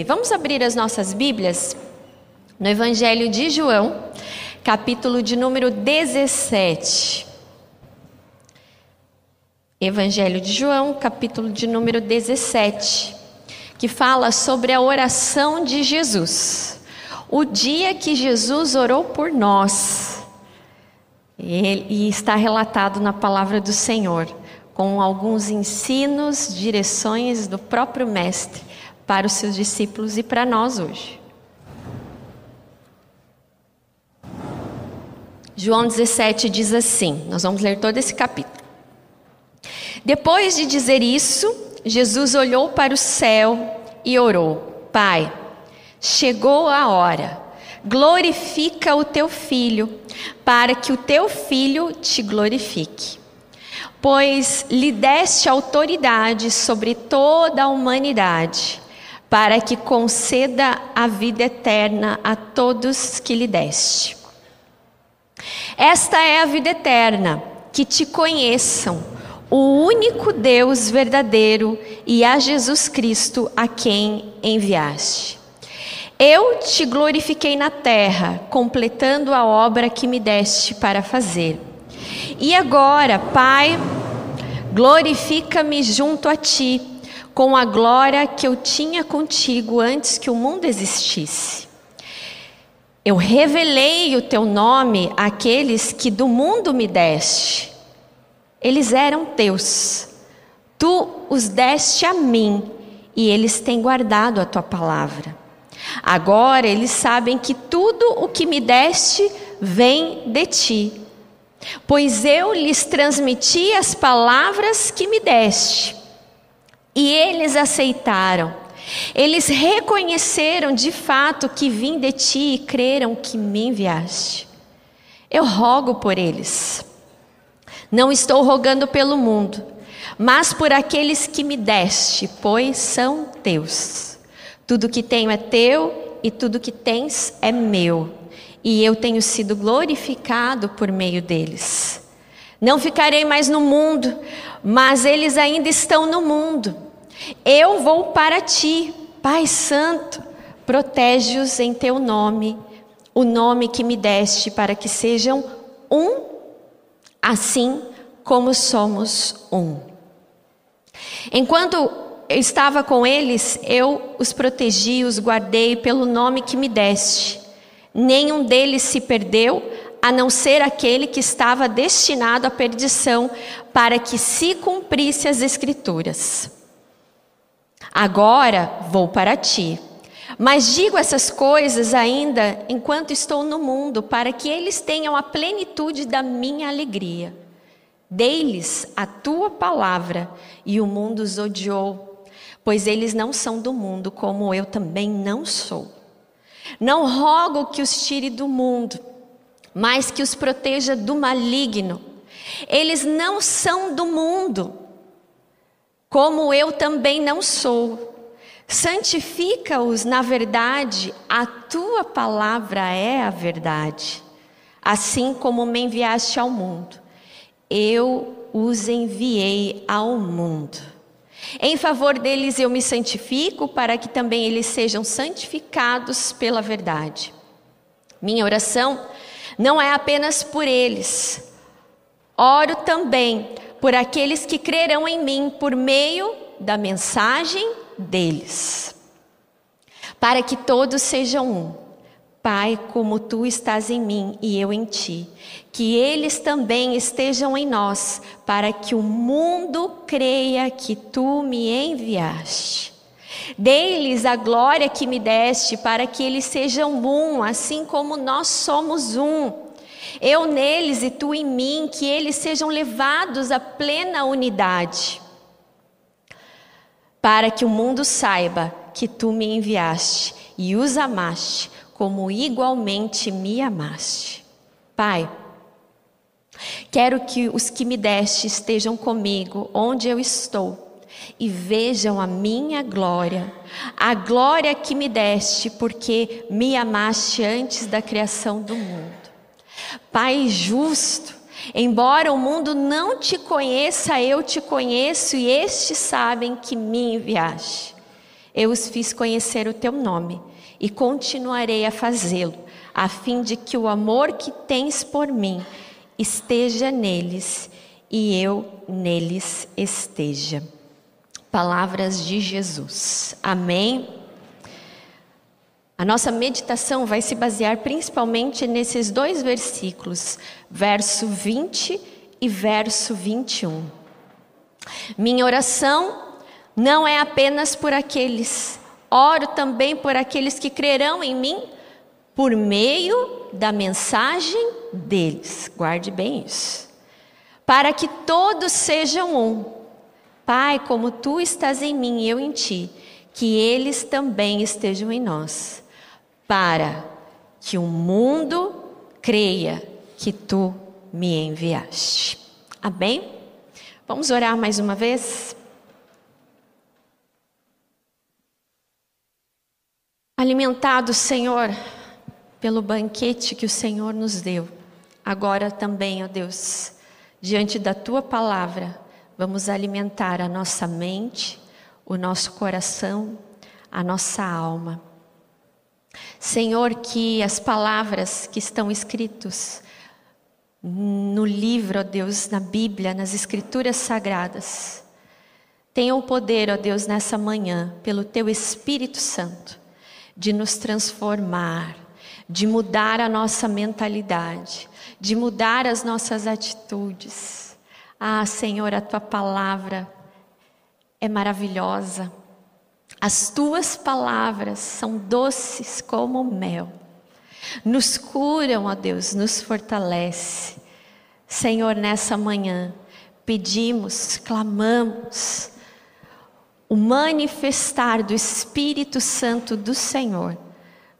Vamos abrir as nossas Bíblias no Evangelho de João, capítulo de número 17. Evangelho de João, capítulo de número 17, que fala sobre a oração de Jesus. O dia que Jesus orou por nós. E está relatado na palavra do Senhor, com alguns ensinos, direções do próprio Mestre para os seus discípulos e para nós hoje. João 17 diz assim: nós vamos ler todo esse capítulo. Depois de dizer isso, Jesus olhou para o céu e orou: Pai, chegou a hora, glorifica o teu filho, para que o teu filho te glorifique. Pois lhe deste autoridade sobre toda a humanidade para que conceda a vida eterna a todos que lhe deste. Esta é a vida eterna, que te conheçam, o único Deus verdadeiro e a Jesus Cristo a quem enviaste. Eu te glorifiquei na terra, completando a obra que me deste para fazer. E agora, Pai, glorifica-me junto a ti com a glória que eu tinha contigo antes que o mundo existisse. Eu revelei o teu nome àqueles que do mundo me deste. Eles eram teus. Tu os deste a mim e eles têm guardado a tua palavra. Agora eles sabem que tudo o que me deste vem de ti, pois eu lhes transmiti as palavras que me deste. E eles aceitaram. Eles reconheceram de fato que vim de ti e creram que me enviaste. Eu rogo por eles. Não estou rogando pelo mundo, mas por aqueles que me deste, pois são teus. Tudo que tenho é teu e tudo que tens é meu, e eu tenho sido glorificado por meio deles. Não ficarei mais no mundo, mas eles ainda estão no mundo. Eu vou para ti, Pai Santo, protege-os em teu nome, o nome que me deste, para que sejam um, assim como somos um. Enquanto eu estava com eles, eu os protegi, os guardei pelo nome que me deste. Nenhum deles se perdeu, a não ser aquele que estava destinado à perdição, para que se cumprisse as Escrituras. Agora vou para ti. Mas digo essas coisas ainda enquanto estou no mundo, para que eles tenham a plenitude da minha alegria. Dei-lhes a tua palavra e o mundo os odiou, pois eles não são do mundo, como eu também não sou. Não rogo que os tire do mundo, mas que os proteja do maligno. Eles não são do mundo, como eu também não sou. Santifica-os na verdade, a tua palavra é a verdade. Assim como me enviaste ao mundo, eu os enviei ao mundo. Em favor deles eu me santifico, para que também eles sejam santificados pela verdade. Minha oração não é apenas por eles, oro também por aqueles que crerão em mim por meio da mensagem deles, para que todos sejam um. Pai, como tu estás em mim e eu em ti, que eles também estejam em nós, para que o mundo creia que tu me enviaste. Dei-lhes a glória que me deste, para que eles sejam um, assim como nós somos um eu neles e tu em mim, que eles sejam levados à plena unidade, para que o mundo saiba que tu me enviaste e os amaste, como igualmente me amaste. Pai, quero que os que me deste estejam comigo onde eu estou e vejam a minha glória, a glória que me deste, porque me amaste antes da criação do mundo. Pai justo, embora o mundo não te conheça, eu te conheço e estes sabem que me enviaste. eu os fiz conhecer o teu nome e continuarei a fazê-lo, a fim de que o amor que tens por mim esteja neles e eu neles esteja. Palavras de Jesus. Amém. A nossa meditação vai se basear principalmente nesses dois versículos, verso 20 e verso 21. Minha oração não é apenas por aqueles, oro também por aqueles que crerão em mim por meio da mensagem deles. Guarde bem isso. Para que todos sejam um. Pai, como tu estás em mim e eu em ti, que eles também estejam em nós, para que o mundo creia que tu me enviaste. Amém? Vamos orar mais uma vez? Alimentado, Senhor, pelo banquete que o Senhor nos deu, agora também, ó Deus, diante da tua palavra, vamos alimentar a nossa mente, o nosso coração, a nossa alma. Senhor, que as palavras que estão escritas no livro, ó Deus, na Bíblia, nas Escrituras Sagradas, tenham o poder, ó Deus, nessa manhã, pelo Teu Espírito Santo, de nos transformar, de mudar a nossa mentalidade, de mudar as nossas atitudes. Ah, Senhor, a tua palavra é maravilhosa. As tuas palavras são doces como mel. Nos curam, ó Deus, nos fortalece. Senhor, nessa manhã, pedimos, clamamos, o manifestar do Espírito Santo do Senhor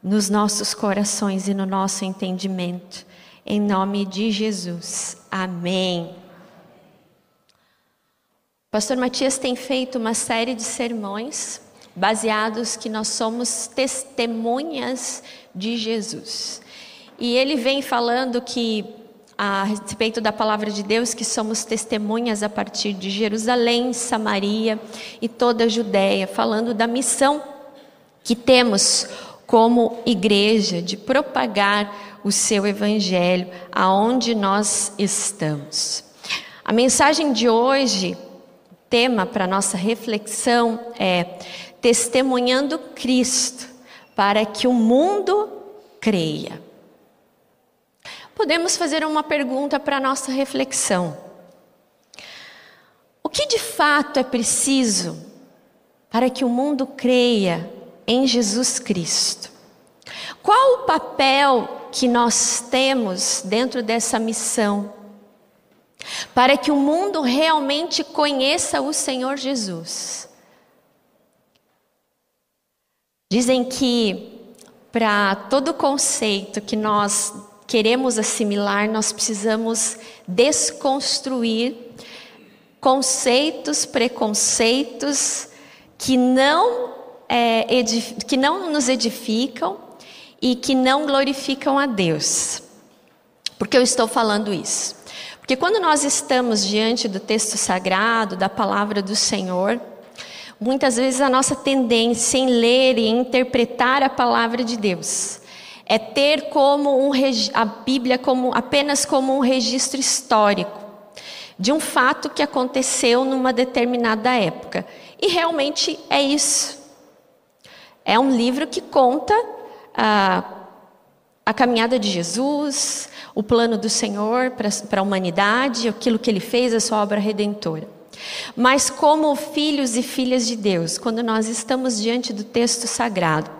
nos nossos corações e no nosso entendimento. Em nome de Jesus. Amém. Pastor Matias tem feito uma série de sermões baseados que nós somos testemunhas de Jesus. E ele vem falando que a respeito da palavra de Deus, que somos testemunhas a partir de Jerusalém, Samaria e toda a Judéia, falando da missão que temos como igreja de propagar o seu evangelho aonde nós estamos. A mensagem de hoje, tema para nossa reflexão é testemunhando Cristo para que o mundo creia podemos fazer uma pergunta para nossa reflexão. O que de fato é preciso para que o mundo creia em Jesus Cristo? Qual o papel que nós temos dentro dessa missão para que o mundo realmente conheça o Senhor Jesus? Dizem que para todo conceito que nós queremos assimilar, nós precisamos desconstruir conceitos, preconceitos que não, é, que não nos edificam e que não glorificam a Deus. Por que eu estou falando isso? Porque quando nós estamos diante do texto sagrado, da palavra do Senhor, muitas vezes a nossa tendência em ler e interpretar a palavra de Deus é ter como um, a Bíblia como, apenas como um registro histórico de um fato que aconteceu numa determinada época. E realmente é isso. É um livro que conta a, a caminhada de Jesus, o plano do Senhor para a humanidade, aquilo que ele fez, a sua obra redentora. Mas, como filhos e filhas de Deus, quando nós estamos diante do texto sagrado,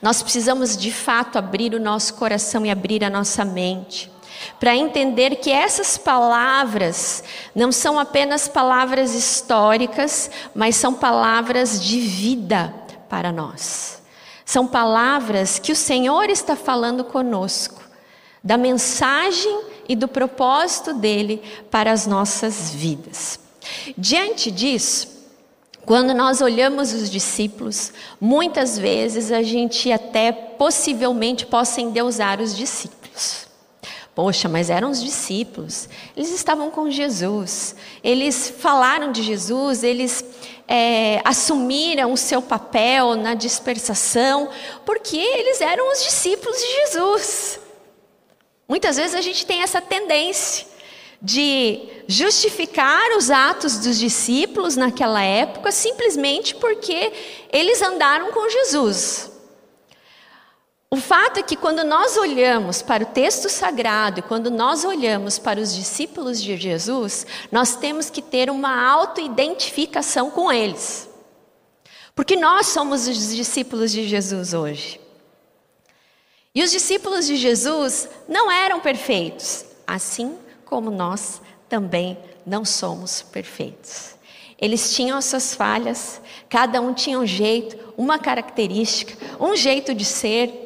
nós precisamos de fato abrir o nosso coração e abrir a nossa mente para entender que essas palavras não são apenas palavras históricas, mas são palavras de vida para nós. São palavras que o Senhor está falando conosco, da mensagem e do propósito dele para as nossas vidas. Diante disso, quando nós olhamos os discípulos, muitas vezes a gente até possivelmente possa endeusar os discípulos. Poxa, mas eram os discípulos, eles estavam com Jesus, eles falaram de Jesus, eles é, assumiram o seu papel na dispersação, porque eles eram os discípulos de Jesus. Muitas vezes a gente tem essa tendência de justificar os atos dos discípulos naquela época simplesmente porque eles andaram com Jesus. O fato é que quando nós olhamos para o texto sagrado e quando nós olhamos para os discípulos de Jesus, nós temos que ter uma autoidentificação com eles. Porque nós somos os discípulos de Jesus hoje. E os discípulos de Jesus não eram perfeitos, assim como nós também não somos perfeitos. Eles tinham as suas falhas, cada um tinha um jeito, uma característica, um jeito de ser,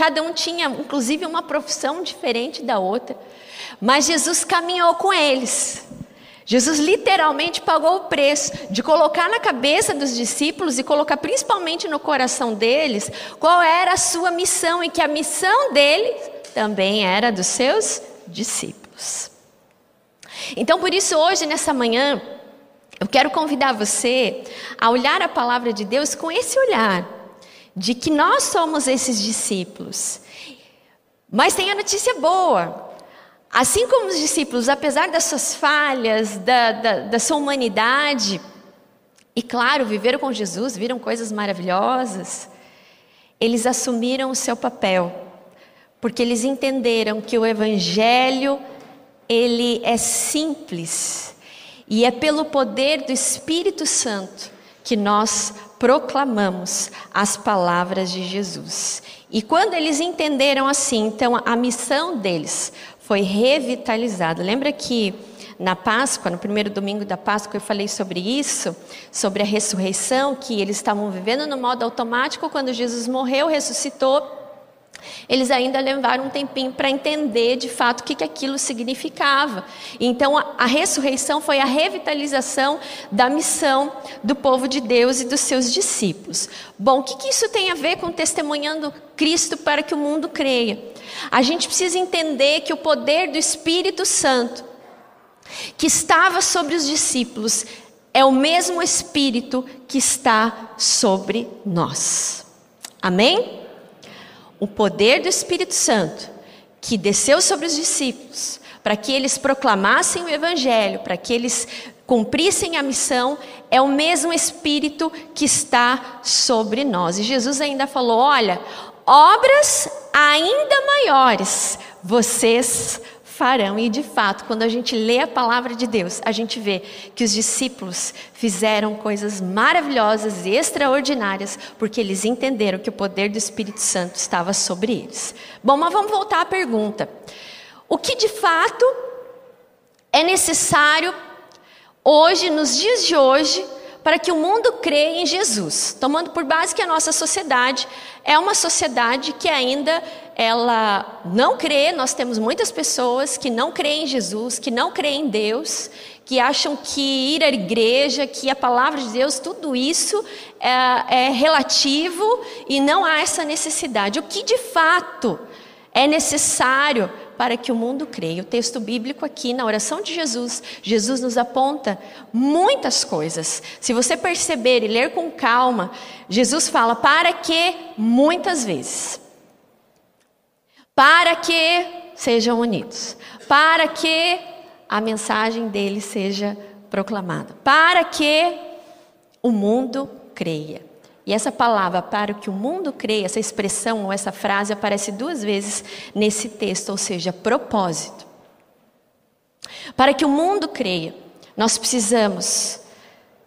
Cada um tinha, inclusive, uma profissão diferente da outra. Mas Jesus caminhou com eles. Jesus literalmente pagou o preço de colocar na cabeça dos discípulos e colocar principalmente no coração deles qual era a sua missão e que a missão deles também era dos seus discípulos. Então, por isso, hoje, nessa manhã, eu quero convidar você a olhar a palavra de Deus com esse olhar de que nós somos esses discípulos. Mas tem a notícia boa. Assim como os discípulos, apesar das suas falhas, da, da, da sua humanidade, e claro, viveram com Jesus, viram coisas maravilhosas, eles assumiram o seu papel, porque eles entenderam que o Evangelho, ele é simples, e é pelo poder do Espírito Santo que nós proclamamos as palavras de Jesus. E quando eles entenderam assim, então a missão deles foi revitalizada. Lembra que na Páscoa, no primeiro domingo da Páscoa, eu falei sobre isso, sobre a ressurreição, que eles estavam vivendo no modo automático quando Jesus morreu, ressuscitou eles ainda levaram um tempinho para entender de fato o que, que aquilo significava. Então, a, a ressurreição foi a revitalização da missão do povo de Deus e dos seus discípulos. Bom, o que, que isso tem a ver com testemunhando Cristo para que o mundo creia? A gente precisa entender que o poder do Espírito Santo, que estava sobre os discípulos, é o mesmo Espírito que está sobre nós. Amém? O poder do Espírito Santo que desceu sobre os discípulos, para que eles proclamassem o Evangelho, para que eles cumprissem a missão, é o mesmo Espírito que está sobre nós. E Jesus ainda falou: olha, obras ainda maiores vocês farão. E de fato, quando a gente lê a palavra de Deus, a gente vê que os discípulos fizeram coisas maravilhosas e extraordinárias, porque eles entenderam que o poder do Espírito Santo estava sobre eles. Bom, mas vamos voltar à pergunta. O que de fato é necessário hoje, nos dias de hoje, para que o mundo creia em Jesus, tomando por base que a nossa sociedade é uma sociedade que ainda ela não crê, nós temos muitas pessoas que não creem em Jesus, que não creem em Deus, que acham que ir à igreja, que a palavra de Deus, tudo isso é, é relativo e não há essa necessidade. O que de fato é necessário para que o mundo creia. O texto bíblico aqui, na oração de Jesus, Jesus nos aponta muitas coisas. Se você perceber e ler com calma, Jesus fala para que muitas vezes. Para que sejam unidos. Para que a mensagem dele seja proclamada. Para que o mundo creia. E essa palavra, para que o mundo creia, essa expressão ou essa frase aparece duas vezes nesse texto, ou seja, propósito. Para que o mundo creia, nós precisamos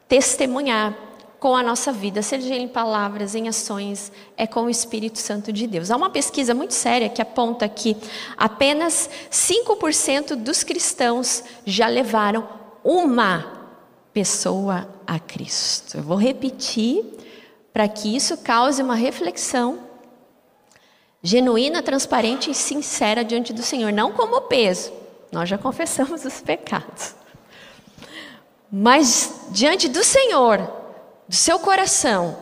testemunhar com a nossa vida, seja em palavras, em ações, é com o Espírito Santo de Deus. Há uma pesquisa muito séria que aponta que apenas 5% dos cristãos já levaram uma pessoa a Cristo. Eu vou repetir para que isso cause uma reflexão genuína, transparente e sincera diante do Senhor, não como peso. Nós já confessamos os pecados. Mas diante do Senhor, do seu coração,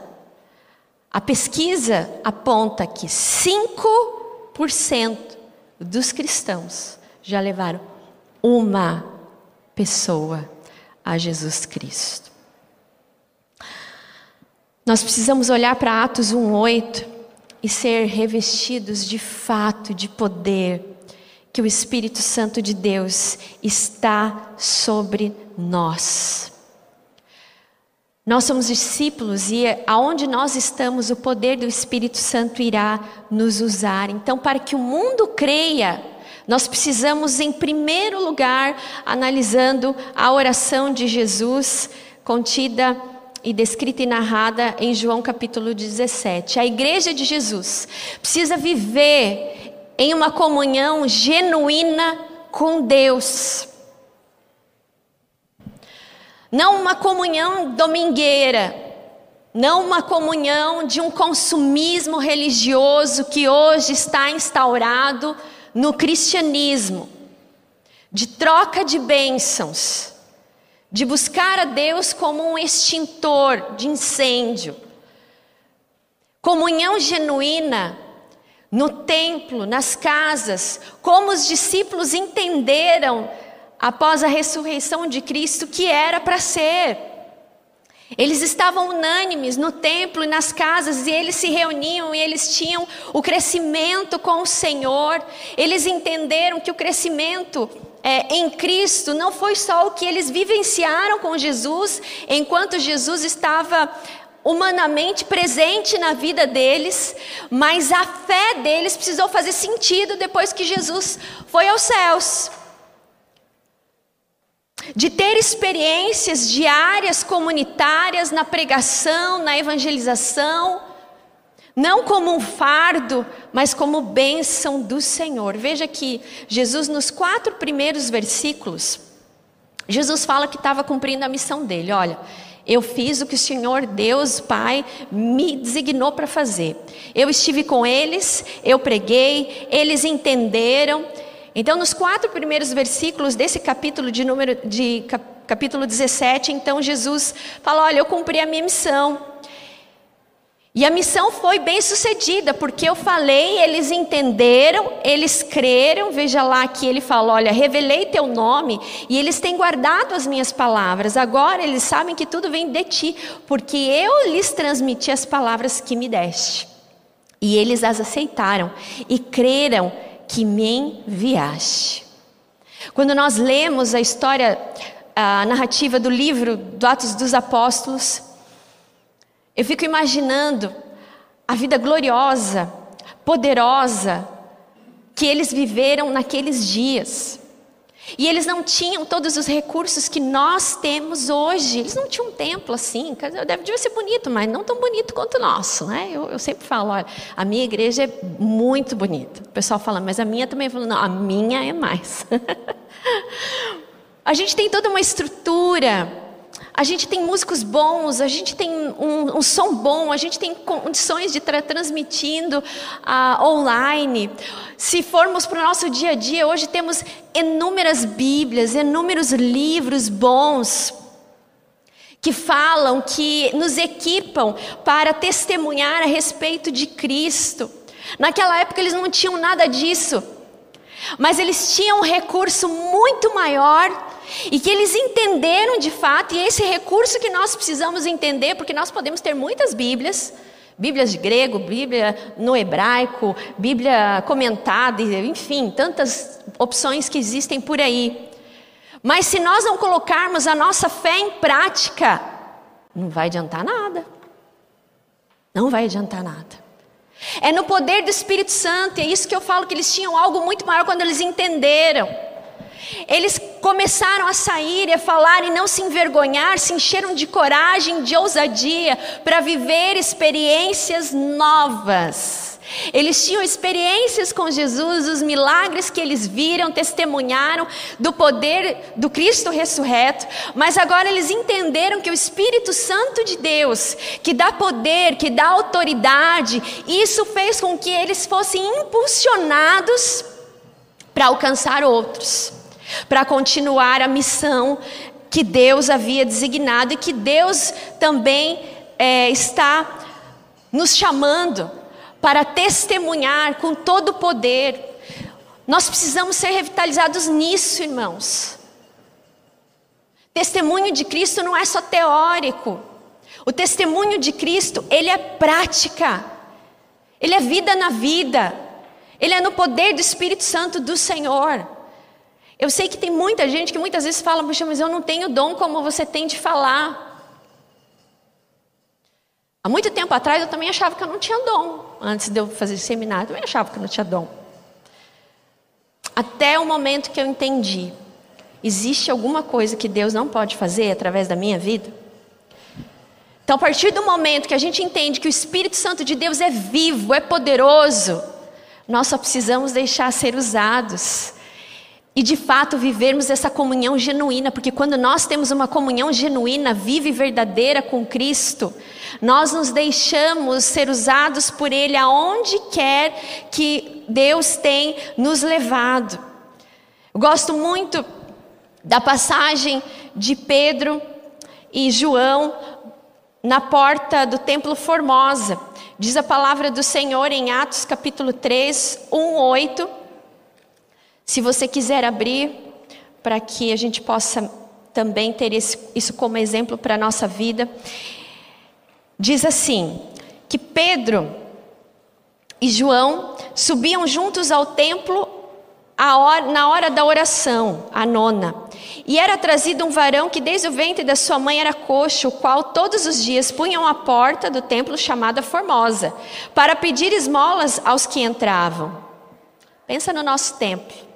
a pesquisa aponta que 5% dos cristãos já levaram uma pessoa a Jesus Cristo. Nós precisamos olhar para Atos 1:8 e ser revestidos de fato de poder que o Espírito Santo de Deus está sobre nós. Nós somos discípulos e aonde nós estamos, o poder do Espírito Santo irá nos usar. Então, para que o mundo creia, nós precisamos, em primeiro lugar, analisando a oração de Jesus contida e descrita e narrada em João capítulo 17. A igreja de Jesus precisa viver em uma comunhão genuína com Deus. Não uma comunhão domingueira, não uma comunhão de um consumismo religioso que hoje está instaurado no cristianismo, de troca de bênçãos de buscar a Deus como um extintor de incêndio. Comunhão genuína no templo, nas casas, como os discípulos entenderam após a ressurreição de Cristo que era para ser. Eles estavam unânimes no templo e nas casas, e eles se reuniam e eles tinham o crescimento com o Senhor. Eles entenderam que o crescimento é, em Cristo não foi só o que eles vivenciaram com Jesus, enquanto Jesus estava humanamente presente na vida deles, mas a fé deles precisou fazer sentido depois que Jesus foi aos céus. De ter experiências diárias comunitárias na pregação, na evangelização, não como um fardo, mas como bênção do Senhor. Veja que Jesus, nos quatro primeiros versículos, Jesus fala que estava cumprindo a missão dele. Olha, eu fiz o que o Senhor Deus Pai me designou para fazer. Eu estive com eles, eu preguei, eles entenderam. Então, nos quatro primeiros versículos desse capítulo de número de capítulo 17, então Jesus fala: "Olha, eu cumpri a minha missão. E a missão foi bem sucedida, porque eu falei, eles entenderam, eles creram. Veja lá que ele fala: Olha, revelei teu nome e eles têm guardado as minhas palavras. Agora eles sabem que tudo vem de ti, porque eu lhes transmiti as palavras que me deste. E eles as aceitaram e creram que me enviaste. Quando nós lemos a história, a narrativa do livro do Atos dos Apóstolos, eu fico imaginando a vida gloriosa, poderosa, que eles viveram naqueles dias. E eles não tinham todos os recursos que nós temos hoje. Eles não tinham um templo assim. Deve ser bonito, mas não tão bonito quanto o nosso. Né? Eu, eu, sempre falo: olha, a minha igreja é muito bonita. O pessoal fala, mas a minha também. fala, não, a minha é mais. a gente tem toda uma estrutura a gente tem músicos bons, a gente tem um, um som bom, a gente tem condições de estar transmitindo uh, online. Se formos para o nosso dia a dia, hoje temos inúmeras Bíblias, inúmeros livros bons que falam, que nos equipam para testemunhar a respeito de Cristo. Naquela época eles não tinham nada disso, mas eles tinham um recurso muito maior e que eles entenderam de fato, e é esse recurso que nós precisamos entender, porque nós podemos ter muitas Bíblias, Bíblias de grego, Bíblia no hebraico, Bíblia comentada, enfim, tantas opções que existem por aí. Mas se nós não colocarmos a nossa fé em prática, não vai adiantar nada. Não vai adiantar nada. É no poder do Espírito Santo, e é isso que eu falo que eles tinham algo muito maior quando eles entenderam. Eles começaram a sair e a falar e não se envergonhar, se encheram de coragem, de ousadia para viver experiências novas. Eles tinham experiências com Jesus, os milagres que eles viram, testemunharam do poder do Cristo ressurreto, mas agora eles entenderam que o Espírito Santo de Deus, que dá poder, que dá autoridade, isso fez com que eles fossem impulsionados para alcançar outros para continuar a missão que Deus havia designado e que Deus também é, está nos chamando para testemunhar com todo o poder. Nós precisamos ser revitalizados nisso, irmãos. Testemunho de Cristo não é só teórico. O testemunho de Cristo, ele é prática. Ele é vida na vida. Ele é no poder do Espírito Santo do Senhor. Eu sei que tem muita gente que muitas vezes fala, puxa, mas eu não tenho dom como você tem de falar. Há muito tempo atrás eu também achava que eu não tinha dom. Antes de eu fazer seminário, eu também achava que eu não tinha dom. Até o momento que eu entendi, existe alguma coisa que Deus não pode fazer através da minha vida? Então, a partir do momento que a gente entende que o Espírito Santo de Deus é vivo, é poderoso, nós só precisamos deixar ser usados. E de fato vivermos essa comunhão genuína, porque quando nós temos uma comunhão genuína, viva e verdadeira com Cristo, nós nos deixamos ser usados por Ele aonde quer que Deus tem nos levado. Eu gosto muito da passagem de Pedro e João na porta do Templo Formosa. Diz a palavra do Senhor em Atos capítulo 3, 1, 8. Se você quiser abrir, para que a gente possa também ter isso como exemplo para a nossa vida. Diz assim: que Pedro e João subiam juntos ao templo hora, na hora da oração, a nona. E era trazido um varão que desde o ventre da sua mãe era coxo, o qual todos os dias punham a porta do templo chamada Formosa, para pedir esmolas aos que entravam. Pensa no nosso templo.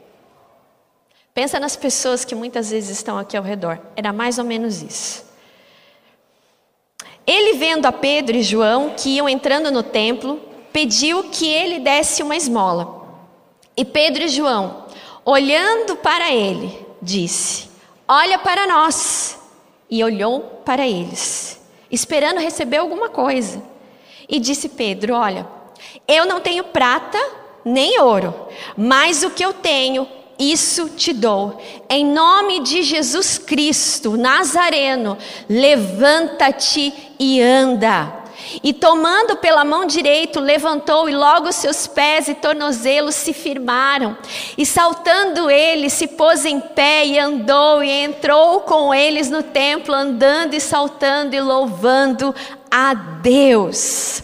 Pensa nas pessoas que muitas vezes estão aqui ao redor. Era mais ou menos isso. Ele vendo a Pedro e João que iam entrando no templo, pediu que ele desse uma esmola. E Pedro e João, olhando para ele, disse: Olha para nós. E olhou para eles, esperando receber alguma coisa. E disse Pedro: Olha, eu não tenho prata nem ouro, mas o que eu tenho, isso te dou. Em nome de Jesus Cristo, Nazareno, levanta-te e anda. E tomando pela mão direita, levantou, e logo seus pés e tornozelos se firmaram. E saltando ele, se pôs em pé e andou, e entrou com eles no templo, andando e saltando e louvando a Deus.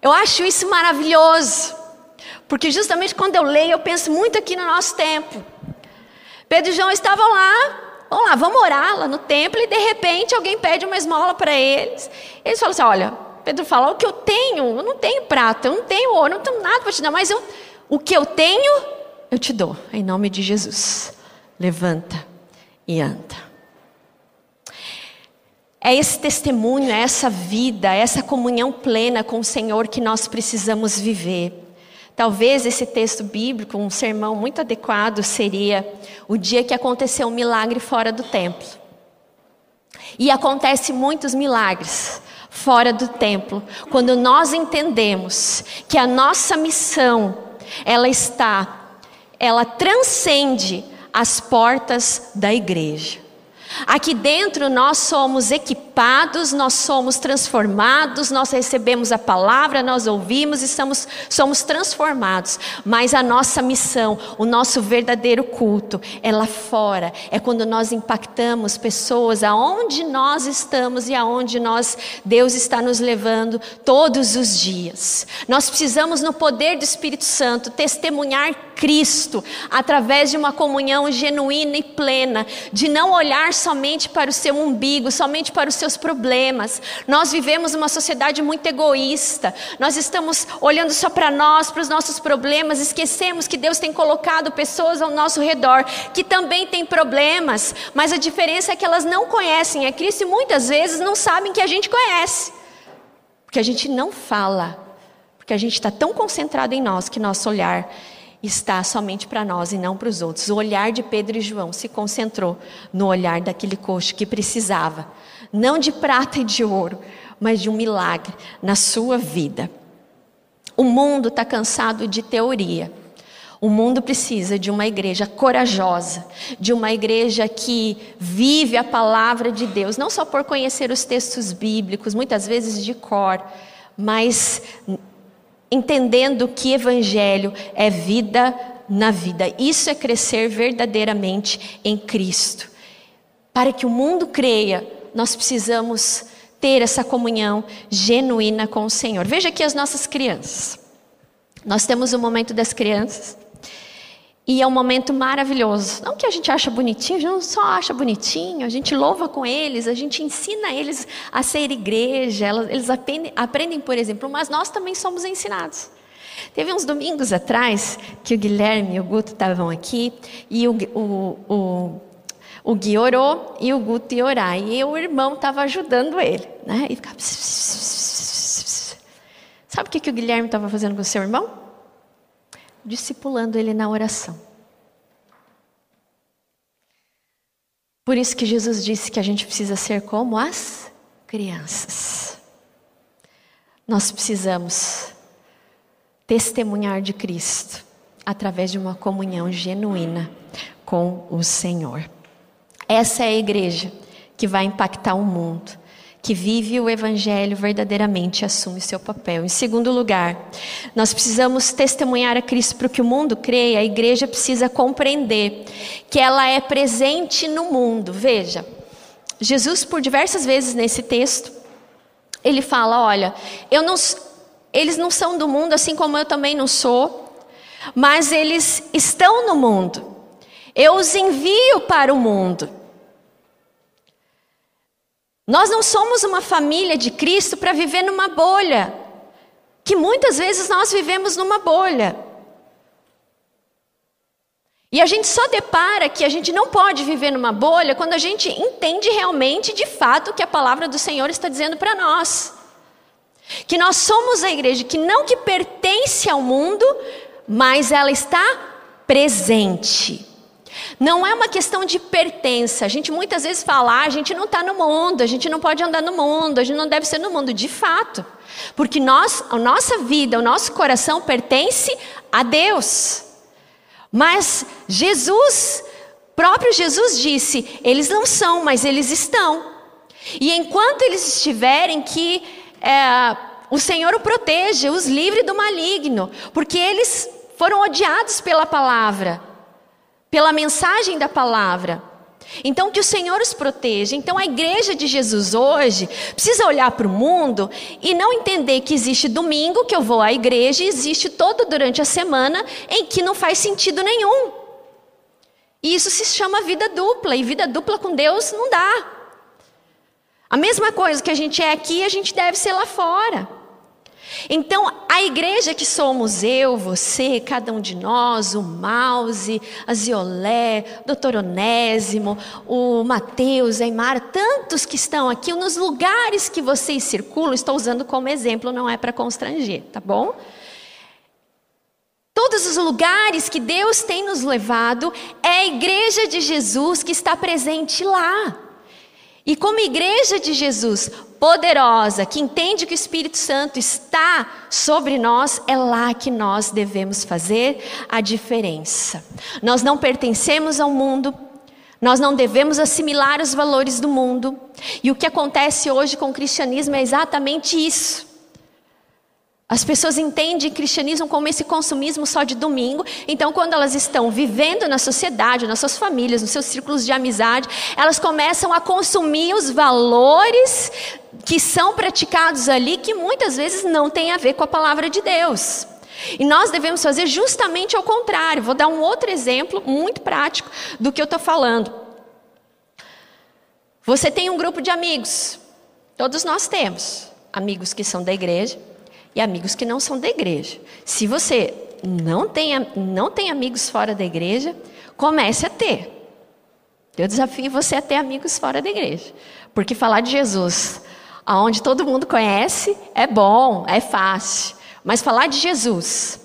Eu acho isso maravilhoso, porque justamente quando eu leio, eu penso muito aqui no nosso tempo. Pedro e João estavam lá, Vamos lá, vamos orar lá no templo e de repente alguém pede uma esmola para eles. Eles falam assim: olha, Pedro fala: o que eu tenho, eu não tenho prata, eu não tenho ouro, eu não tenho nada para te dar, mas eu, o que eu tenho, eu te dou, em nome de Jesus. Levanta e anda. É esse testemunho, é essa vida, é essa comunhão plena com o Senhor que nós precisamos viver. Talvez esse texto bíblico, um sermão muito adequado, seria o dia que aconteceu um milagre fora do templo. E acontece muitos milagres fora do templo, quando nós entendemos que a nossa missão, ela está, ela transcende as portas da igreja. Aqui dentro nós somos equipados, nós somos transformados, nós recebemos a palavra, nós ouvimos e somos, somos transformados. Mas a nossa missão, o nosso verdadeiro culto é lá fora, é quando nós impactamos pessoas aonde nós estamos e aonde nós, Deus está nos levando todos os dias. Nós precisamos, no poder do Espírito Santo, testemunhar Cristo através de uma comunhão genuína e plena, de não olhar somente para o seu umbigo, somente para os seus problemas. Nós vivemos uma sociedade muito egoísta. Nós estamos olhando só para nós, para os nossos problemas, esquecemos que Deus tem colocado pessoas ao nosso redor que também têm problemas, mas a diferença é que elas não conhecem a Cristo e muitas vezes não sabem que a gente conhece. Porque a gente não fala, porque a gente está tão concentrado em nós que nosso olhar está somente para nós e não para os outros. O olhar de Pedro e João se concentrou no olhar daquele coxo que precisava, não de prata e de ouro, mas de um milagre na sua vida. O mundo está cansado de teoria. O mundo precisa de uma igreja corajosa, de uma igreja que vive a palavra de Deus, não só por conhecer os textos bíblicos, muitas vezes de cor, mas entendendo que evangelho é vida na vida. Isso é crescer verdadeiramente em Cristo. Para que o mundo creia, nós precisamos ter essa comunhão genuína com o Senhor. Veja aqui as nossas crianças. Nós temos o momento das crianças. E é um momento maravilhoso. Não que a gente acha bonitinho, a gente não só acha bonitinho, a gente louva com eles, a gente ensina eles a ser igreja, eles aprendem, aprendem, por exemplo, mas nós também somos ensinados. Teve uns domingos atrás que o Guilherme e o Guto estavam aqui e o, o, o, o Gui orou e o Guto ia orar. E o irmão estava ajudando ele. Né? E ficava... Sabe o que, que o Guilherme estava fazendo com o seu irmão? Discipulando ele na oração. Por isso que Jesus disse que a gente precisa ser como as crianças. Nós precisamos testemunhar de Cristo através de uma comunhão genuína com o Senhor. Essa é a igreja que vai impactar o mundo que vive o Evangelho verdadeiramente assume seu papel. Em segundo lugar, nós precisamos testemunhar a Cristo para que o mundo creia, a igreja precisa compreender que ela é presente no mundo. Veja, Jesus, por diversas vezes nesse texto, ele fala: olha, eu não, eles não são do mundo, assim como eu também não sou, mas eles estão no mundo. Eu os envio para o mundo. Nós não somos uma família de Cristo para viver numa bolha, que muitas vezes nós vivemos numa bolha. E a gente só depara que a gente não pode viver numa bolha quando a gente entende realmente, de fato, o que a palavra do Senhor está dizendo para nós. Que nós somos a igreja que não que pertence ao mundo, mas ela está presente. Não é uma questão de pertença. A gente muitas vezes fala, ah, a gente não está no mundo, a gente não pode andar no mundo, a gente não deve ser no mundo. De fato. Porque nós, a nossa vida, o nosso coração pertence a Deus. Mas Jesus, próprio Jesus disse: eles não são, mas eles estão. E enquanto eles estiverem, que é, o Senhor o proteja, os livre do maligno, porque eles foram odiados pela palavra pela mensagem da palavra. Então, que o Senhor os proteja. Então, a igreja de Jesus hoje precisa olhar para o mundo e não entender que existe domingo que eu vou à igreja e existe todo durante a semana em que não faz sentido nenhum. E isso se chama vida dupla, e vida dupla com Deus não dá. A mesma coisa que a gente é aqui, a gente deve ser lá fora. Então, a igreja que somos eu, você, cada um de nós, o Mouse, a Ziolé, o doutor Onésimo, o Mateus, a Imara, tantos que estão aqui, nos lugares que vocês circulam, estou usando como exemplo, não é para constranger, tá bom? Todos os lugares que Deus tem nos levado, é a igreja de Jesus que está presente lá. E como igreja de Jesus, poderosa, que entende que o Espírito Santo está sobre nós, é lá que nós devemos fazer a diferença. Nós não pertencemos ao mundo, nós não devemos assimilar os valores do mundo. E o que acontece hoje com o cristianismo é exatamente isso. As pessoas entendem cristianismo como esse consumismo só de domingo. Então, quando elas estão vivendo na sociedade, nas suas famílias, nos seus círculos de amizade, elas começam a consumir os valores que são praticados ali, que muitas vezes não têm a ver com a palavra de Deus. E nós devemos fazer justamente ao contrário. Vou dar um outro exemplo muito prático do que eu estou falando. Você tem um grupo de amigos. Todos nós temos amigos que são da igreja e amigos que não são da igreja. Se você não tem, não tem amigos fora da igreja, comece a ter. Eu desafio você a ter amigos fora da igreja. Porque falar de Jesus, aonde todo mundo conhece, é bom, é fácil. Mas falar de Jesus,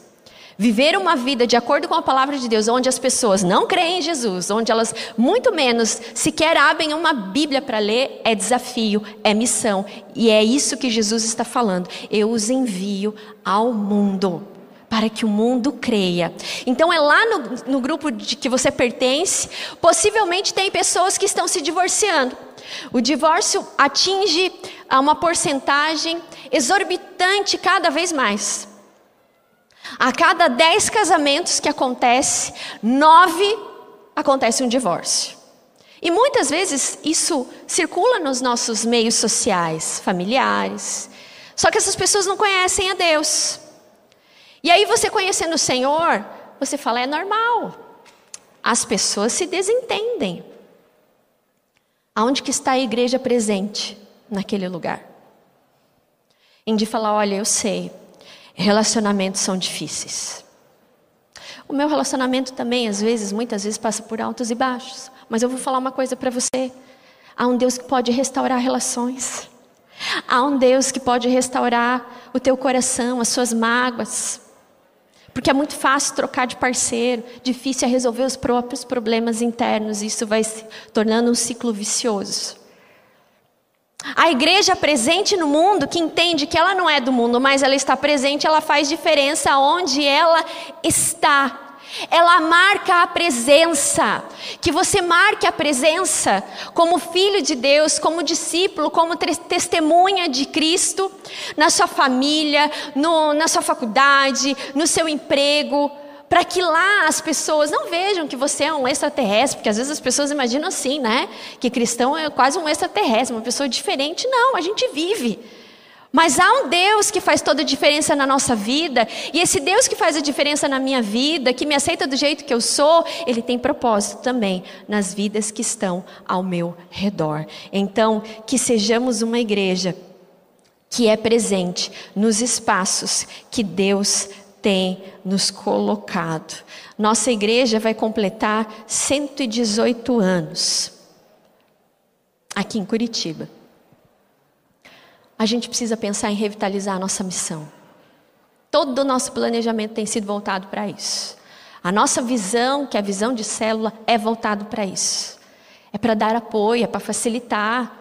Viver uma vida de acordo com a palavra de Deus, onde as pessoas não creem em Jesus, onde elas muito menos sequer abrem uma Bíblia para ler, é desafio, é missão. E é isso que Jesus está falando. Eu os envio ao mundo para que o mundo creia. Então é lá no, no grupo de que você pertence, possivelmente tem pessoas que estão se divorciando. O divórcio atinge uma porcentagem exorbitante cada vez mais. A cada dez casamentos que acontece, nove acontece um divórcio. E muitas vezes isso circula nos nossos meios sociais, familiares. Só que essas pessoas não conhecem a Deus. E aí você conhecendo o Senhor, você fala, é normal. As pessoas se desentendem. Aonde que está a igreja presente naquele lugar? Em de falar, olha, eu sei, relacionamentos são difíceis. O meu relacionamento também, às vezes, muitas vezes, passa por altos e baixos. Mas eu vou falar uma coisa para você. Há um Deus que pode restaurar relações. Há um Deus que pode restaurar o teu coração, as suas mágoas. Porque é muito fácil trocar de parceiro, difícil é resolver os próprios problemas internos, e isso vai se tornando um ciclo vicioso. A igreja presente no mundo, que entende que ela não é do mundo, mas ela está presente, ela faz diferença onde ela está. Ela marca a presença. Que você marque a presença como filho de Deus, como discípulo, como testemunha de Cristo na sua família, no, na sua faculdade, no seu emprego. Para que lá as pessoas não vejam que você é um extraterrestre, porque às vezes as pessoas imaginam assim, né? Que cristão é quase um extraterrestre, uma pessoa diferente. Não, a gente vive. Mas há um Deus que faz toda a diferença na nossa vida, e esse Deus que faz a diferença na minha vida, que me aceita do jeito que eu sou, ele tem propósito também nas vidas que estão ao meu redor. Então, que sejamos uma igreja que é presente nos espaços que Deus tem nos colocado. Nossa igreja vai completar 118 anos aqui em Curitiba a gente precisa pensar em revitalizar a nossa missão. Todo o nosso planejamento tem sido voltado para isso. A nossa visão, que é a visão de célula, é voltado para isso. É para dar apoio, é para facilitar.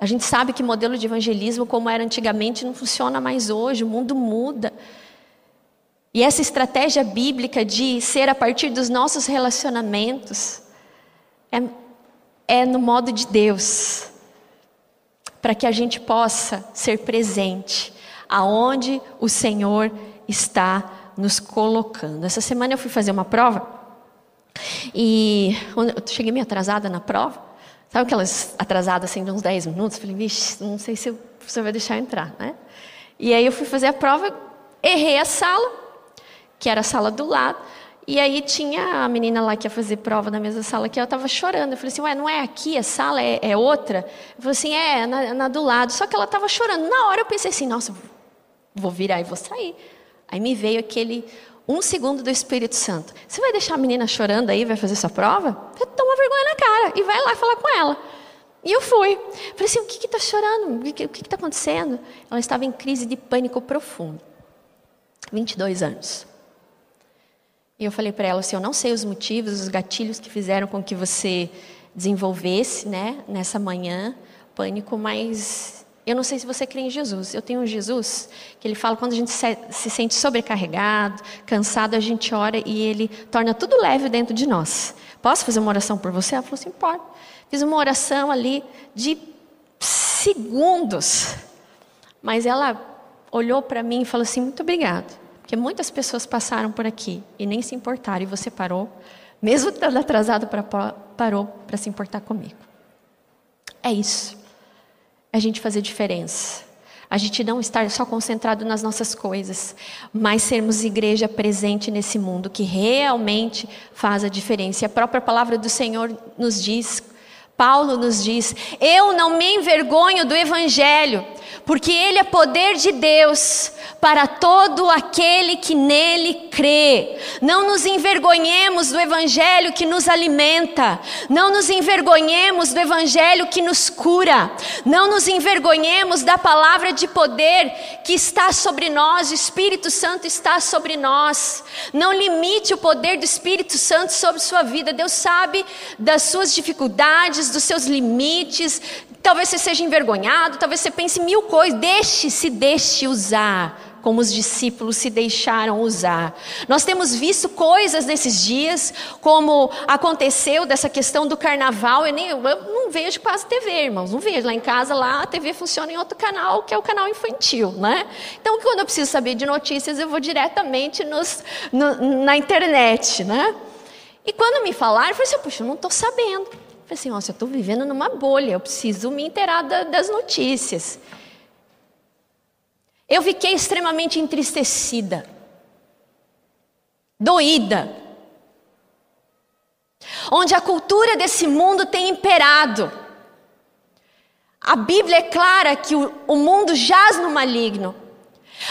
A gente sabe que modelo de evangelismo, como era antigamente, não funciona mais hoje, o mundo muda. E essa estratégia bíblica de ser a partir dos nossos relacionamentos é, é no modo de Deus para que a gente possa ser presente aonde o Senhor está nos colocando. Essa semana eu fui fazer uma prova e eu cheguei meio atrasada na prova. Sabe aquelas atrasadas assim de uns 10 minutos? Falei, vixe, não sei se o professor vai deixar entrar, né? E aí eu fui fazer a prova, errei a sala, que era a sala do lado. E aí tinha a menina lá que ia fazer prova na mesma sala que ela estava chorando. Eu falei assim, ué, não é aqui a sala, é, é outra? Eu falei assim, é, na, na do lado. Só que ela estava chorando. Na hora eu pensei assim, nossa, vou virar e vou sair. Aí me veio aquele um segundo do Espírito Santo. Você vai deixar a menina chorando aí, vai fazer sua prova? Toma vergonha na cara e vai lá falar com ela. E eu fui. Falei assim, o que está chorando? O que está acontecendo? Ela estava em crise de pânico profundo. 22 anos. E eu falei para ela assim: eu não sei os motivos, os gatilhos que fizeram com que você desenvolvesse, né, nessa manhã, pânico, mas eu não sei se você crê em Jesus. Eu tenho um Jesus que ele fala quando a gente se, se sente sobrecarregado, cansado, a gente ora e ele torna tudo leve dentro de nós. Posso fazer uma oração por você? Ela falou assim: pode. Fiz uma oração ali de segundos. Mas ela olhou para mim e falou assim: muito obrigado. Porque muitas pessoas passaram por aqui e nem se importaram, e você parou, mesmo estando atrasado, parou para se importar comigo. É isso. É a gente fazer diferença. A gente não estar só concentrado nas nossas coisas, mas sermos igreja presente nesse mundo que realmente faz a diferença. E a própria palavra do Senhor nos diz, Paulo nos diz: Eu não me envergonho do Evangelho, porque ele é poder de Deus para todo aquele que nele crê. Não nos envergonhemos do evangelho que nos alimenta, não nos envergonhemos do evangelho que nos cura, não nos envergonhemos da palavra de poder que está sobre nós, o Espírito Santo está sobre nós. Não limite o poder do Espírito Santo sobre sua vida. Deus sabe das suas dificuldades, dos seus limites, Talvez você seja envergonhado, talvez você pense mil coisas. Deixe, se deixe usar como os discípulos se deixaram usar. Nós temos visto coisas nesses dias, como aconteceu dessa questão do carnaval. Eu, nem, eu não vejo quase TV, irmãos, não vejo. Lá em casa, lá a TV funciona em outro canal, que é o canal infantil, né? Então, quando eu preciso saber de notícias, eu vou diretamente nos, no, na internet, né? E quando me falaram, eu falei assim, puxa, eu não estou sabendo. Falei assim: nossa, eu estou vivendo numa bolha, eu preciso me inteirar da, das notícias. Eu fiquei extremamente entristecida, doída, onde a cultura desse mundo tem imperado. A Bíblia é clara que o, o mundo jaz no maligno.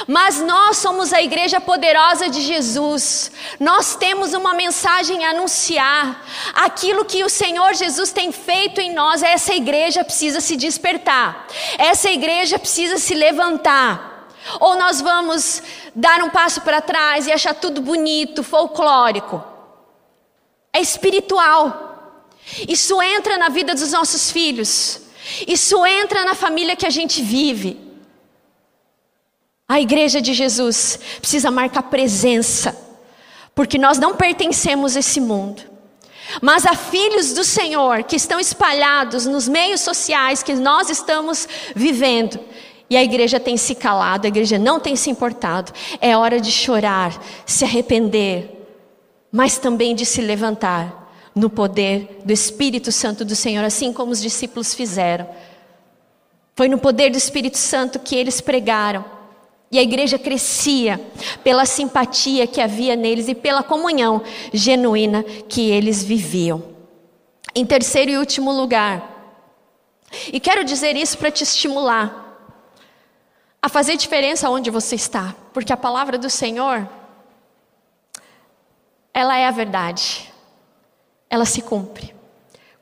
Mas nós somos a igreja poderosa de Jesus. Nós temos uma mensagem a anunciar. Aquilo que o Senhor Jesus tem feito em nós, essa igreja precisa se despertar. Essa igreja precisa se levantar. Ou nós vamos dar um passo para trás e achar tudo bonito, folclórico. É espiritual. Isso entra na vida dos nossos filhos. Isso entra na família que a gente vive. A igreja de Jesus precisa marcar presença, porque nós não pertencemos a esse mundo. Mas há filhos do Senhor que estão espalhados nos meios sociais que nós estamos vivendo. E a igreja tem se calado, a igreja não tem se importado. É hora de chorar, se arrepender, mas também de se levantar no poder do Espírito Santo do Senhor, assim como os discípulos fizeram. Foi no poder do Espírito Santo que eles pregaram. E a igreja crescia pela simpatia que havia neles e pela comunhão genuína que eles viviam. Em terceiro e último lugar, e quero dizer isso para te estimular a fazer diferença onde você está, porque a palavra do Senhor, ela é a verdade ela se cumpre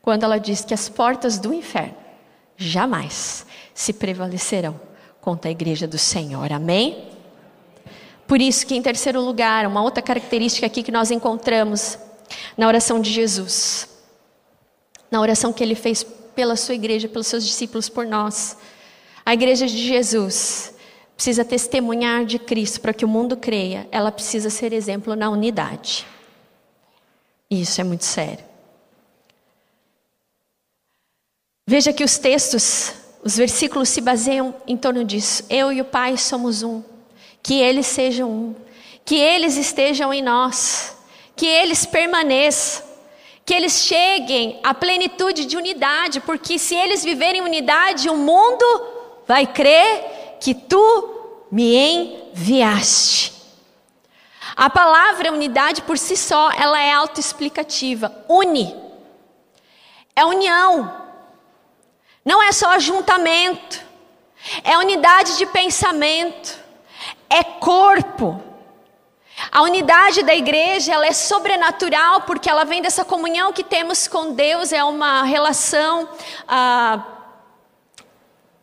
quando ela diz que as portas do inferno jamais se prevalecerão contra a igreja do Senhor. Amém? Por isso que em terceiro lugar, uma outra característica aqui que nós encontramos na oração de Jesus, na oração que ele fez pela sua igreja, pelos seus discípulos, por nós. A igreja de Jesus precisa testemunhar de Cristo para que o mundo creia, ela precisa ser exemplo na unidade. Isso é muito sério. Veja que os textos, os versículos se baseiam em torno disso. Eu e o Pai somos um. Que eles sejam um. Que eles estejam em nós. Que eles permaneçam. Que eles cheguem à plenitude de unidade. Porque se eles viverem unidade, o mundo vai crer que tu me enviaste. A palavra unidade por si só, ela é autoexplicativa. Une. É união. Não é só ajuntamento. É unidade de pensamento. É corpo. A unidade da igreja, ela é sobrenatural porque ela vem dessa comunhão que temos com Deus, é uma relação ah,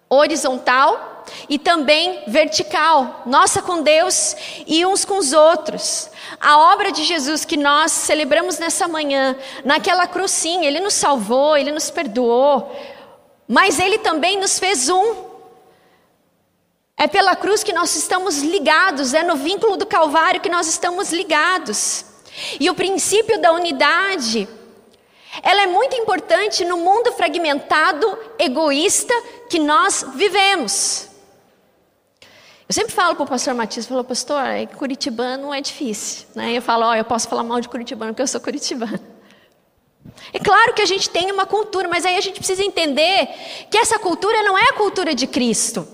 horizontal e também vertical, nossa com Deus e uns com os outros. A obra de Jesus que nós celebramos nessa manhã, naquela cruz, sim, Ele nos salvou, Ele nos perdoou, mas Ele também nos fez um. É pela cruz que nós estamos ligados, é no vínculo do Calvário que nós estamos ligados. E o princípio da unidade, ela é muito importante no mundo fragmentado, egoísta que nós vivemos. Eu sempre falo para o pastor Matias, falou, pastor, é curitibano é difícil. Né? Eu falo, ó, oh, eu posso falar mal de curitibano porque eu sou curitibano. É claro que a gente tem uma cultura, mas aí a gente precisa entender que essa cultura não é a cultura de Cristo.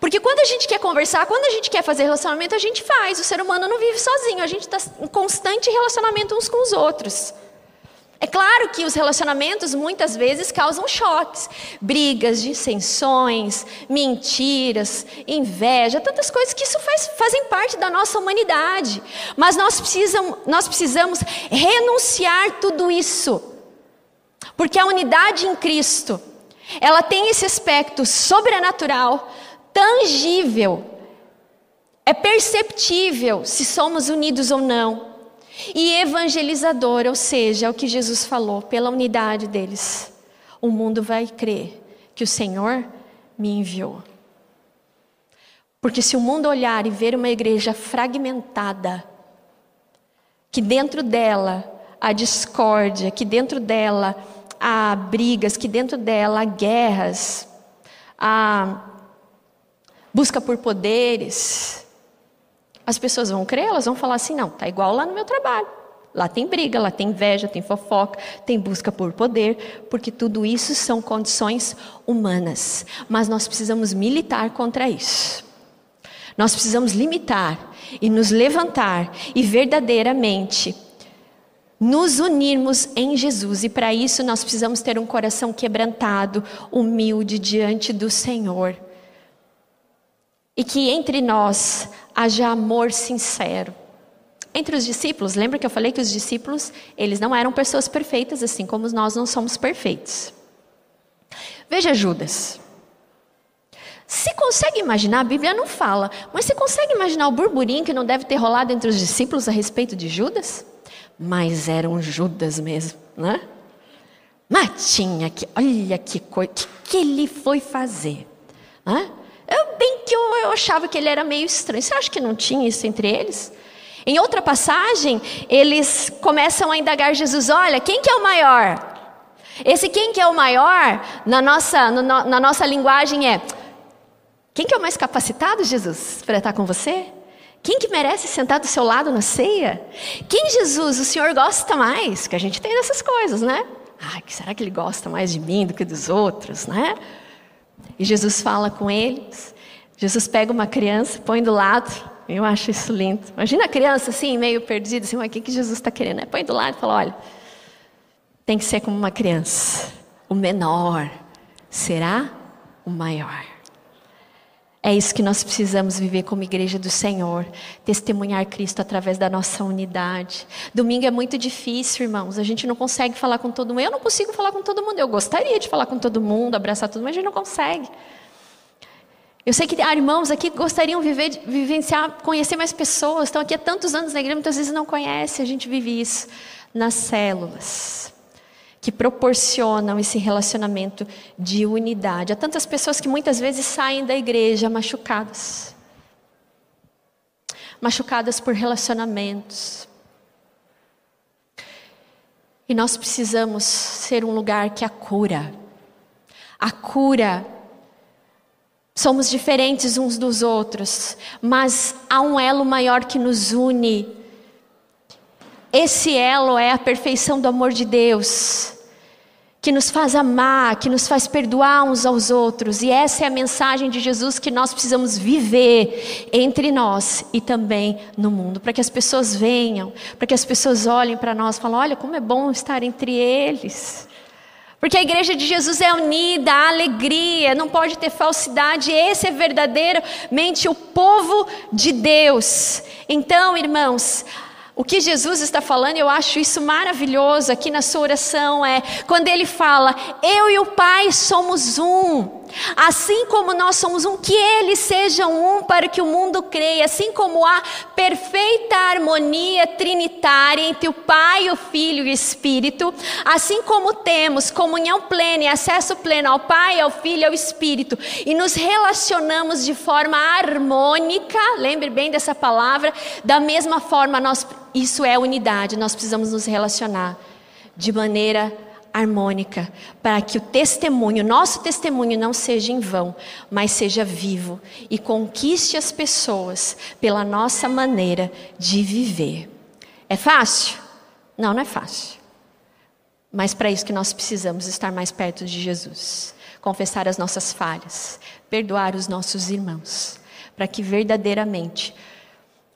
Porque quando a gente quer conversar, quando a gente quer fazer relacionamento, a gente faz. O ser humano não vive sozinho, a gente está em constante relacionamento uns com os outros. É claro que os relacionamentos muitas vezes causam choques, brigas, dissensões, mentiras, inveja, tantas coisas que isso faz, fazem parte da nossa humanidade. Mas nós precisamos, nós precisamos renunciar tudo isso, porque a unidade em Cristo, ela tem esse aspecto sobrenatural, tangível, é perceptível se somos unidos ou não. E evangelizador, ou seja, é o que Jesus falou, pela unidade deles. O mundo vai crer que o Senhor me enviou. Porque se o mundo olhar e ver uma igreja fragmentada, que dentro dela há discórdia, que dentro dela há brigas, que dentro dela há guerras, há busca por poderes, as pessoas vão crer, elas vão falar assim: não, tá igual lá no meu trabalho. Lá tem briga, lá tem inveja, tem fofoca, tem busca por poder, porque tudo isso são condições humanas. Mas nós precisamos militar contra isso. Nós precisamos limitar e nos levantar e verdadeiramente nos unirmos em Jesus. E para isso nós precisamos ter um coração quebrantado, humilde diante do Senhor. E que entre nós haja amor sincero entre os discípulos, lembra que eu falei que os discípulos, eles não eram pessoas perfeitas, assim como nós não somos perfeitos. Veja Judas. Se consegue imaginar, a Bíblia não fala, mas você consegue imaginar o burburinho que não deve ter rolado entre os discípulos a respeito de Judas? Mas era um Judas mesmo, né? Mas tinha que, olha que coisa, que, que ele foi fazer? Né? Eu, bem que eu, eu achava que ele era meio estranho. Você acha que não tinha isso entre eles? Em outra passagem, eles começam a indagar Jesus: olha, quem que é o maior? Esse quem que é o maior, na nossa, no, na nossa linguagem é: quem que é o mais capacitado, Jesus, para estar com você? Quem que merece sentar do seu lado na ceia? Quem, Jesus, o Senhor gosta mais? Que a gente tem dessas coisas, né? Ah, será que ele gosta mais de mim do que dos outros, né? E Jesus fala com eles. Jesus pega uma criança, põe do lado eu acho isso lindo. Imagina a criança assim, meio perdida, assim, o que, que Jesus está querendo? É, põe do lado e fala: olha, tem que ser como uma criança. O menor será o maior. É isso que nós precisamos viver como igreja do Senhor, testemunhar Cristo através da nossa unidade. Domingo é muito difícil, irmãos. A gente não consegue falar com todo mundo. Eu não consigo falar com todo mundo. Eu gostaria de falar com todo mundo, abraçar todo mundo, mas a gente não consegue. Eu sei que há irmãos aqui que gostariam de viver, vivenciar, conhecer mais pessoas, estão aqui há tantos anos na igreja, muitas vezes não conhecem, a gente vive isso nas células, que proporcionam esse relacionamento de unidade. Há tantas pessoas que muitas vezes saem da igreja machucadas machucadas por relacionamentos. E nós precisamos ser um lugar que a cura, a cura Somos diferentes uns dos outros, mas há um elo maior que nos une. Esse elo é a perfeição do amor de Deus, que nos faz amar, que nos faz perdoar uns aos outros, e essa é a mensagem de Jesus que nós precisamos viver entre nós e também no mundo, para que as pessoas venham, para que as pessoas olhem para nós falem: olha como é bom estar entre eles. Porque a igreja de Jesus é unida, há alegria, não pode ter falsidade, esse é verdadeiramente o povo de Deus. Então, irmãos, o que Jesus está falando, eu acho isso maravilhoso aqui na sua oração, é quando ele fala: Eu e o Pai somos um. Assim como nós somos um, que eles sejam um para que o mundo creia, assim como há perfeita harmonia trinitária entre o Pai, o Filho e o Espírito, assim como temos comunhão plena e acesso pleno ao Pai, ao Filho e ao Espírito, e nos relacionamos de forma harmônica, lembre bem dessa palavra, da mesma forma nós isso é unidade, nós precisamos nos relacionar de maneira harmônica, para que o testemunho, nosso testemunho não seja em vão, mas seja vivo e conquiste as pessoas pela nossa maneira de viver. É fácil? Não, não é fácil. Mas para isso que nós precisamos estar mais perto de Jesus, confessar as nossas falhas, perdoar os nossos irmãos, para que verdadeiramente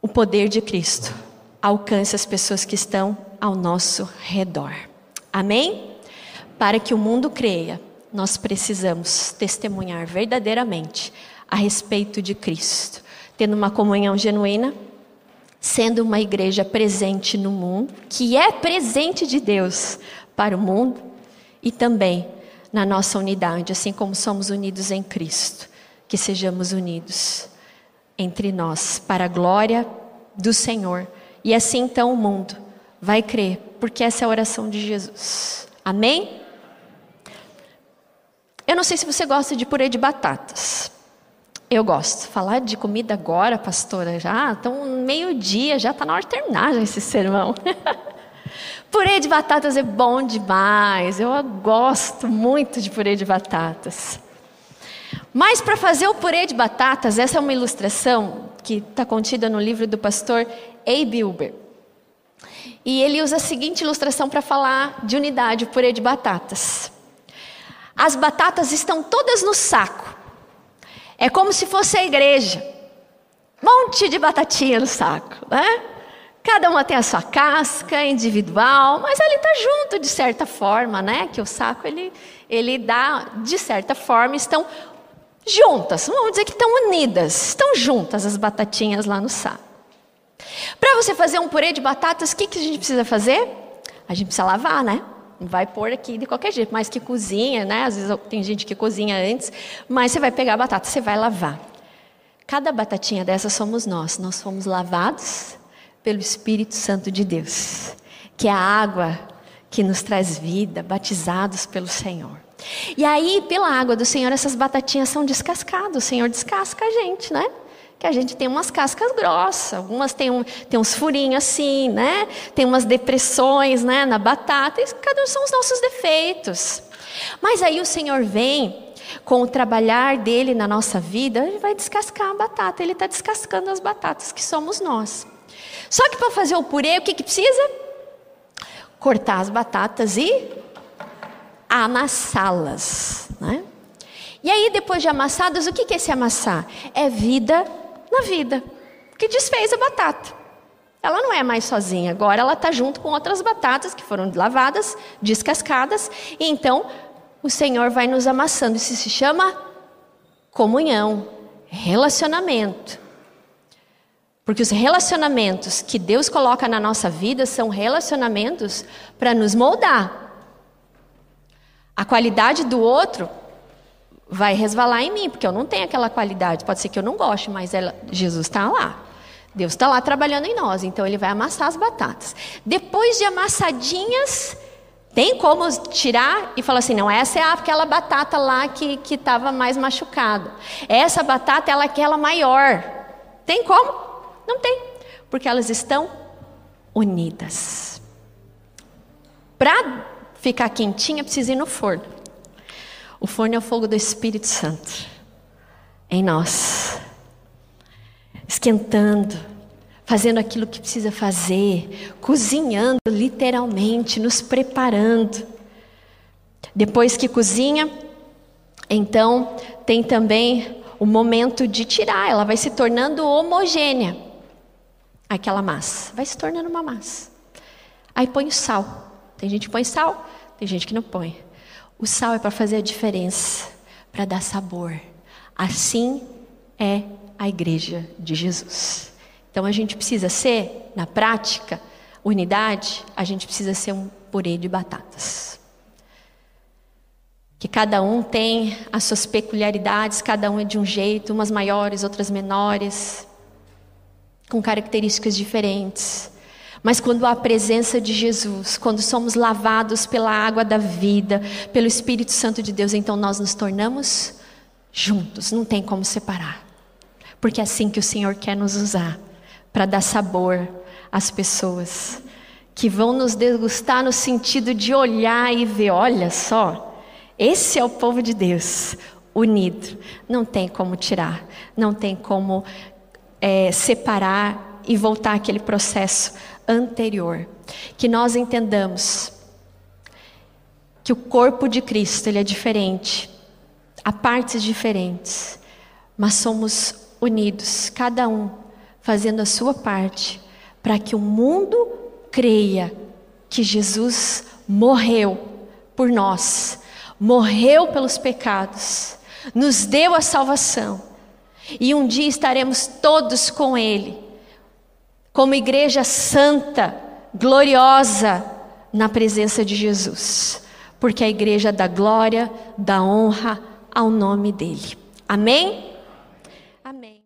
o poder de Cristo alcance as pessoas que estão ao nosso redor. Amém? Para que o mundo creia, nós precisamos testemunhar verdadeiramente a respeito de Cristo, tendo uma comunhão genuína, sendo uma igreja presente no mundo, que é presente de Deus para o mundo e também na nossa unidade, assim como somos unidos em Cristo, que sejamos unidos entre nós para a glória do Senhor. E assim então o mundo vai crer, porque essa é a oração de Jesus. Amém? Eu não sei se você gosta de purê de batatas. Eu gosto. Falar de comida agora, pastora, já então meio-dia, já está na hora de terminar já esse sermão. purê de batatas é bom demais. Eu gosto muito de purê de batatas. Mas para fazer o purê de batatas, essa é uma ilustração que está contida no livro do pastor A. Bilber. E ele usa a seguinte ilustração para falar de unidade, o purê de batatas. As batatas estão todas no saco. É como se fosse a igreja. Monte de batatinha no saco, né? Cada uma tem a sua casca individual, mas ele está junto de certa forma, né? Que o saco ele, ele dá, de certa forma, estão juntas. Vamos dizer que estão unidas, estão juntas as batatinhas lá no saco. Para você fazer um purê de batatas, o que, que a gente precisa fazer? A gente precisa lavar, né? Vai pôr aqui de qualquer jeito, mais que cozinha, né? Às vezes tem gente que cozinha antes, mas você vai pegar a batata, você vai lavar. Cada batatinha dessa somos nós. Nós fomos lavados pelo Espírito Santo de Deus, que é a água que nos traz vida, batizados pelo Senhor. E aí, pela água do Senhor, essas batatinhas são descascadas. O Senhor descasca a gente, né? Que a gente tem umas cascas grossas, algumas tem, um, uns furinhos assim, né? Tem umas depressões, né, na batata, e cada um são os nossos defeitos. Mas aí o Senhor vem com o trabalhar dele na nossa vida, ele vai descascar a batata, ele está descascando as batatas que somos nós. Só que para fazer o purê, o que, que precisa? Cortar as batatas e amassá-las, né? E aí, depois de amassadas, o que é esse amassar? É vida na vida, que desfez a batata. Ela não é mais sozinha, agora ela está junto com outras batatas que foram lavadas, descascadas, e então o Senhor vai nos amassando. Isso se chama comunhão, relacionamento. Porque os relacionamentos que Deus coloca na nossa vida são relacionamentos para nos moldar. A qualidade do outro vai resvalar em mim, porque eu não tenho aquela qualidade. Pode ser que eu não goste, mas ela, Jesus está lá. Deus está lá trabalhando em nós, então ele vai amassar as batatas. Depois de amassadinhas, tem como tirar e falar assim, não, essa é aquela batata lá que estava mais machucada. Essa batata ela é aquela maior. Tem como? Não tem, porque elas estão unidas. Para ficar quentinha, precisa ir no forno. O forno é o fogo do Espírito Santo em nós, esquentando, fazendo aquilo que precisa fazer, cozinhando literalmente, nos preparando. Depois que cozinha, então tem também o momento de tirar, ela vai se tornando homogênea, aquela massa, vai se tornando uma massa. Aí põe o sal. Tem gente que põe sal, tem gente que não põe. O sal é para fazer a diferença, para dar sabor. Assim é a igreja de Jesus. Então a gente precisa ser, na prática, unidade, a gente precisa ser um purê de batatas. Que cada um tem as suas peculiaridades, cada um é de um jeito, umas maiores, outras menores, com características diferentes. Mas quando há a presença de Jesus, quando somos lavados pela água da vida, pelo Espírito Santo de Deus, então nós nos tornamos juntos, não tem como separar. Porque é assim que o Senhor quer nos usar para dar sabor às pessoas que vão nos degustar no sentido de olhar e ver, olha só, esse é o povo de Deus, unido. Não tem como tirar, não tem como é, separar e voltar aquele processo anterior. Que nós entendamos que o corpo de Cristo ele é diferente, há partes diferentes, mas somos unidos, cada um fazendo a sua parte, para que o mundo creia que Jesus morreu por nós, morreu pelos pecados, nos deu a salvação, e um dia estaremos todos com Ele como igreja santa, gloriosa, na presença de Jesus, porque a igreja dá glória, dá honra ao nome dele. Amém?